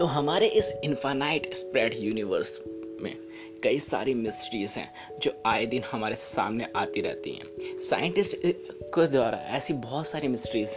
तो हमारे इस इन्फानाइट स्प्रेड यूनिवर्स में कई सारी मिस्ट्रीज हैं, जो आए दिन हमारे सामने आती रहती हैं। साइंटिस्ट के द्वारा ऐसी बहुत सारी मिस्ट्रीज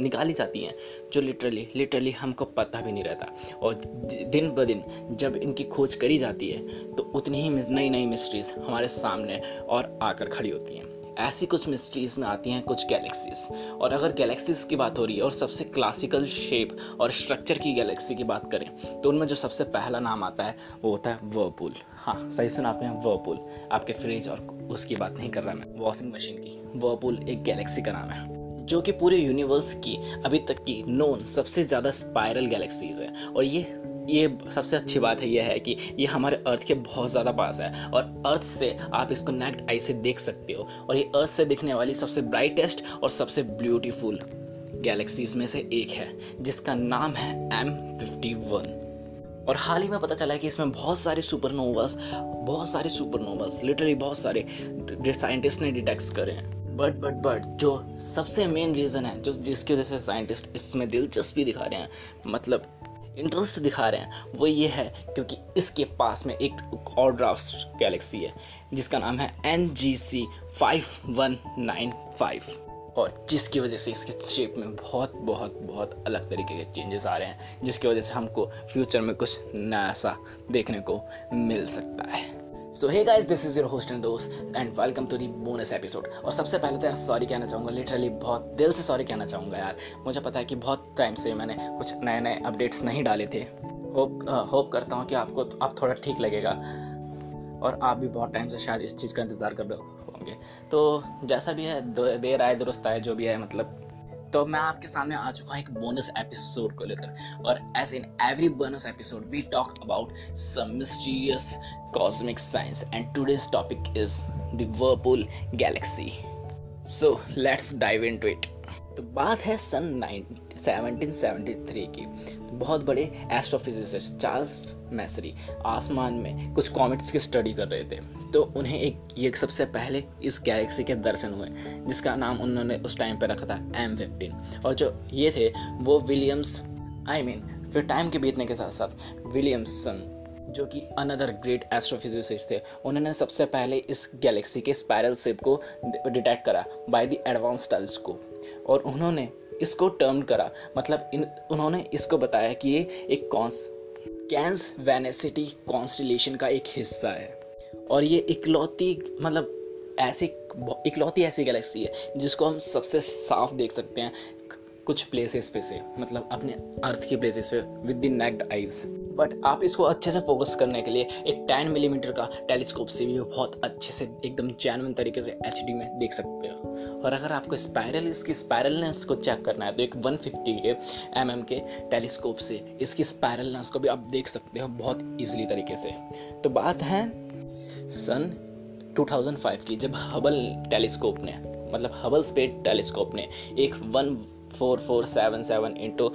निकाली जाती हैं, जो लिटरली लिटरली हमको पता भी नहीं रहता। और दिन ब दिन जब इनकी खोज करी जाती है तो उतनी ही नई नई मिस्ट्रीज हमारे सामने और आकर खड़ी होती हैं। ऐसी कुछ मिस्ट्रीज में आती हैं कुछ गैलेक्सीज और अगर गैलेक्सीज की बात हो रही है और सबसे क्लासिकल शेप और स्ट्रक्चर की गैलेक्सी की बात करें तो उनमें जो सबसे पहला नाम आता है, वो होता है वर्पूल हाँ सही सुना आपने वर्पूल आपके फ्रिज और उसकी बात नहीं कर रहा मैं वॉशिंग मशीन की। वर्पूल एक गैलेक्सी का नाम है, जो कि पूरे यूनिवर्स की अभी तक की नोन सबसे ज़्यादा स्पायरल गैलेक्सीज है। और ये ये सबसे अच्छी बात है, ये है कि ये हमारे अर्थ के बहुत ज़्यादा पास है और अर्थ से आप इसको नेक्ट आई से देख सकते हो और ये अर्थ से दिखने वाली सबसे ब्राइटेस्ट और सबसे ब्यूटीफुल गैलेक्सीज में से एक है, जिसका नाम है एम फिफ्टी वन और हाल ही में पता चला है कि इसमें बहुत सारे सुपरनोवास बहुत सारे सुपरनोवास लिटरली बहुत सारे साइंटिस्ट ने डिटेक्ट करे हैं। बट बट बट जो सबसे मेन रीज़न है, जो जिसकी वजह से साइंटिस्ट इसमें दिलचस्पी दिखा रहे हैं मतलब इंटरेस्ट दिखा रहे हैं, वो ये है क्योंकि इसके पास में एक और ड्राफ्ट गैलेक्सी है, जिसका नाम है N G C five one nine five और जिसकी वजह से इसके शेप में बहुत बहुत बहुत अलग तरीके के चेंजेस आ रहे हैं, जिसकी वजह से हमको फ्यूचर में कुछ नया सा देखने को मिल सकता है। So hey guys this is your host and दोस्त and welcome to the bonus episode और सबसे पहले तो यार सॉरी कहना चाहूँगा लिटरली बहुत दिल से सॉरी कहना चाहूँगा यार। मुझे पता है कि बहुत टाइम से मैंने कुछ नए नए अपडेट्स नहीं डाले थे। होप होप करता हूँ कि आपको तो, आप थोड़ा ठीक लगेगा। और आप भी बहुत टाइम से शायद इस चीज़ का इंतज़ार कर रहे होंगे। तो जैसा भी है देर आए दुरुस्त आए जो भी है मतलब तो मैं आपके सामने आ चुका हूँ एक बोनस एपिसोड को लेकर। और as in every bonus episode we talk about some mysterious cosmic science and today's topic is the the galaxy so let's dive into it तो बात है सन 1773 की। बहुत बड़े एस्ट्रोफिजिसिस्ट चार्ल्स मैसरी आसमान में कुछ कॉमेट्स की स्टडी कर रहे थे। तो उन्हें एक, ये सबसे पहले इस गैलेक्सी के दर्शन हुए, जिसका नाम उन्होंने उस टाइम पर रखा था एम फिफ्टीन और जो ये थे, वो विलियम्स आई मीन फिर टाइम के बीतने के साथ साथ विलियमसन जो कि अनदर ग्रेट एस्ट्रोफिजिसिस्ट थे, उन्होंने सबसे पहले इस गैलेक्सी के स्पायरल शेप को डिटेक्ट करा बाय द एडवांस टेलीस्कोप और उन्होंने इसको टर्म करा। मतलब इन, उन्होंने इसको बताया कि ये एक कॉन्स, कैंस वेनेसिटी कॉन्स्टिलेशन का एक हिस्सा है। और ये इकलौती मतलब ऐसी, इकलौती ऐसी गैलेक्सी है, जिसको हम सबसे साफ़ देख सकते हैं कुछ प्लेसेस पे से मतलब अपने अर्थ के प्लेसेस पे with the naked eyes but आप इसको अच्छे से फोकस करने के लिए एक टेन मिलीमीटर mm का टेलीस्कोप से भी बहुत अच्छे से, एकदम चैनवन तरीके से एचडी में देख सकते हो। और अगर आपको स्पायरल इसकी स्पायरलनेस को चेक करना है तो एक 150 के एम mm के टेलीस्कोप से। इसकी स्पायरलनेस को भी आप देख सकते हो बहुत ईजिली तरीके से। तो बात है सन 2005 की, जब हबल टेलीस्कोप ने मतलब हबल स्पेस टेलीस्कोप ने एक one four four seven seven into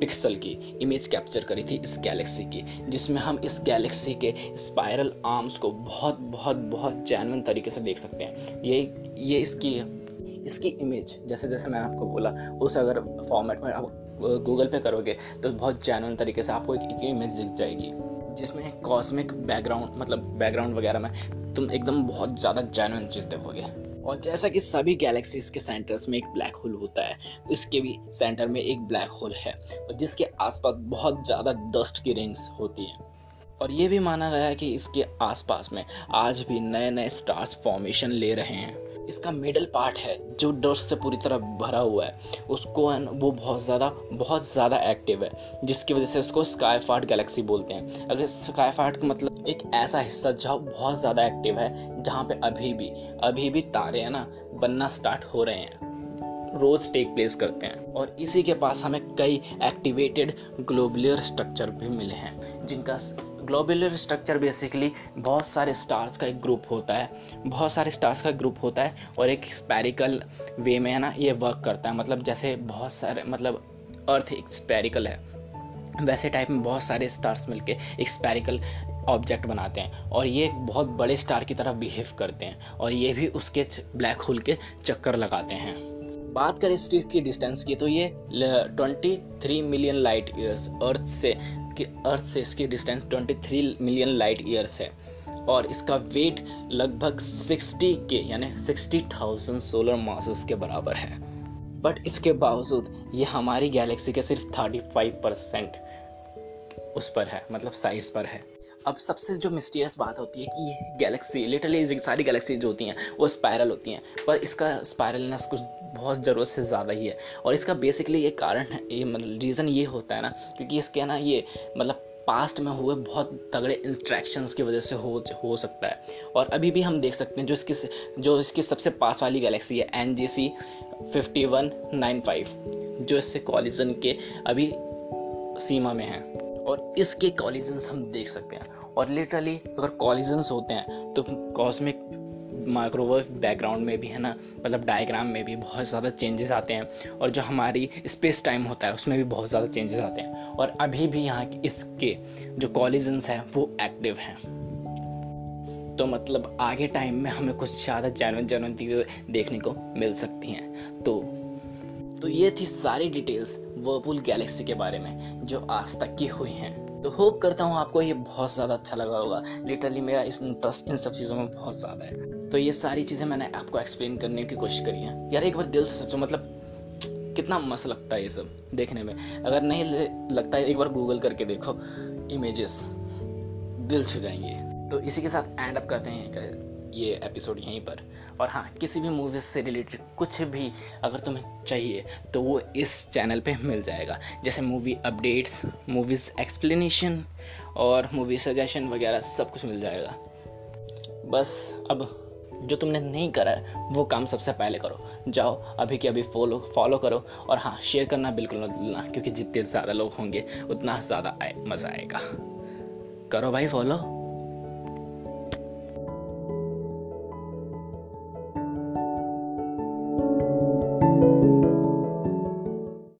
pixel की इमेज कैप्चर करी थी इस गैलेक्सी की, जिसमें हम इस गैलेक्सी के स्पायरल आर्म्स को बहुत बहुत बहुत जैनवन तरीके से देख सकते हैं। ये ये इसकी इसकी इमेज जैसे जैसे मैंने आपको बोला, उस अगर फॉर्मेट में आप गूगल पे करोगे तो बहुत जैनवन तरीके से आपको एक इमेज दिख जाएगी, जिसमें कॉस्मिक बैकग्राउंड मतलब बैकग्राउंड वगैरह में तुम एकदम बहुत ज़्यादा जैनवन चीज़ देखोगे। और जैसा कि सभी गैलेक्सीज के सेंटर्स में एक ब्लैक होल होता है इसके भी सेंटर में एक ब्लैक होल है, और जिसके आसपास बहुत ज़्यादा डस्ट की रिंग्स होती हैं। और ये भी माना गया है कि इसके आसपास में आज भी नए नए स्टार्स फॉर्मेशन ले रहे हैं। इसका मिडल पार्ट है, जो डस्ट से पूरी तरह भरा हुआ है। उसको वो बहुत ज़्यादा बहुत ज़्यादा एक्टिव है, जिसकी वजह से उसको स्काई फार्ट गैलेक्सी बोलते हैं। अगर स्काई फार्ट का मतलब एक ऐसा हिस्सा जहाँ बहुत ज़्यादा एक्टिव है, जहाँ पे अभी भी अभी भी तारे है ना, बनना स्टार्ट हो रहे हैं। रोज टेक प्लेस करते हैं। और इसी के पास हमें कई एक्टिवेटेड ग्लोबुलर स्ट्रक्चर भी मिले हैं, जिनका ग्लोबुलर स्ट्रक्चर बेसिकली बहुत सारे स्टार्स का एक ग्रुप होता है। बहुत सारे स्टार्स का ग्रुप होता है और एक स्पेरिकल वे में है ना ये वर्क करता है। मतलब जैसे बहुत सारे मतलब अर्थ एक स्पेरिकल है। वैसे टाइप में बहुत सारे स्टार्स मिलके एक स्पेरिकल ऑब्जेक्ट बनाते हैं और ये बहुत बड़े स्टार की तरह बिहेव करते हैं और ये भी उसके ब्लैक होल के चक्कर लगाते हैं। बात करें इस की डिस्टेंस की तो ये 23 मिलियन लाइट ईयर्स अर्थ से कि अर्थ से इसकी डिस्टेंस 23 मिलियन लाइट ईयर्स है। और इसका वेट लगभग 60 के यानी 60,000 सोलर मासेस के बराबर है। बट इसके बावजूद ये हमारी गैलेक्सी के सिर्फ़ 35 परसेंट उस पर है मतलब साइज़ पर है। अब सबसे जो मिस्टीरियस बात होती है कि ये गैलेक्सी लिटरली सारी गैलेक्सी जो होती हैं वो स्पायरल होती हैं। पर इसका स्पायरलनेस कुछ बहुत ज़रूरत से ज़्यादा ही है। और इसका बेसिकली ये कारण है, ये मतलब रीज़न ये होता है ना, क्योंकि इसके ना ये मतलब पास्ट में हुए बहुत तगड़े इंस्ट्रैक्शंस की वजह से हो हो सकता है। और अभी भी हम देख सकते हैं जो इसकी जो इसकी सबसे पास वाली गैलेक्सी है N G C fifty one nine five जो इससे कॉलिजन के अभी सीमा में है। और इसके कॉलिजन्स हम देख सकते हैं। और लिटरली अगर कॉलिजन्स होते हैं तो कॉस्मिक माइक्रोवेव बैकग्राउंड में भी है ना मतलब डायग्राम में भी बहुत ज़्यादा चेंजेस आते हैं और जो हमारी स्पेस टाइम होता है, उसमें भी बहुत ज़्यादा चेंजेस आते हैं। और अभी भी यहाँ इसके जो कॉलिजन्स हैं, वो एक्टिव हैं। तो मतलब आगे टाइम में हमें कुछ ज़्यादा जैनवन जैनवन चीज़ें देखने को मिल सकती हैं। तो तो ये थी सारी डिटेल्स वर्पुल गैलेक्सी के बारे में, जो आज तक की हुई हैं। तो होप करता हूँ आपको ये बहुत ज़्यादा अच्छा लगा होगा। लिटरली मेरा इस इंटरेस्ट इन सब चीज़ों में बहुत ज़्यादा है। तो ये सारी चीज़ें मैंने आपको एक्सप्लेन करने की कोशिश करी है। यार एक बार दिल से सोचो मतलब कितना मस्त लगता है ये सब देखने में। अगर नहीं लगता है, एक बार गूगल करके देखो इमेजेस दिल छू जाएँगे। तो इसी के साथ एंड अप करते हैं ये एपिसोड यहीं पर। और हाँ किसी भी मूवीज़ से रिलेटेड कुछ भी अगर तुम्हें चाहिए तो वो इस चैनल पे मिल जाएगा। जैसे मूवी अपडेट्स मूवीज़ एक्सप्लेनेशन और मूवी सजेशन वगैरह सब कुछ मिल जाएगा। बस अब जो तुमने नहीं करा है, वो काम सबसे पहले करो। जाओ, अभी के अभी फॉलो फॉलो करो और हाँ शेयर करना बिल्कुल मत भूलना, क्योंकि जितने ज़्यादा लोग होंगे, उतना ज़्यादा आए, मज़ा आएगा। करो भाई फॉलो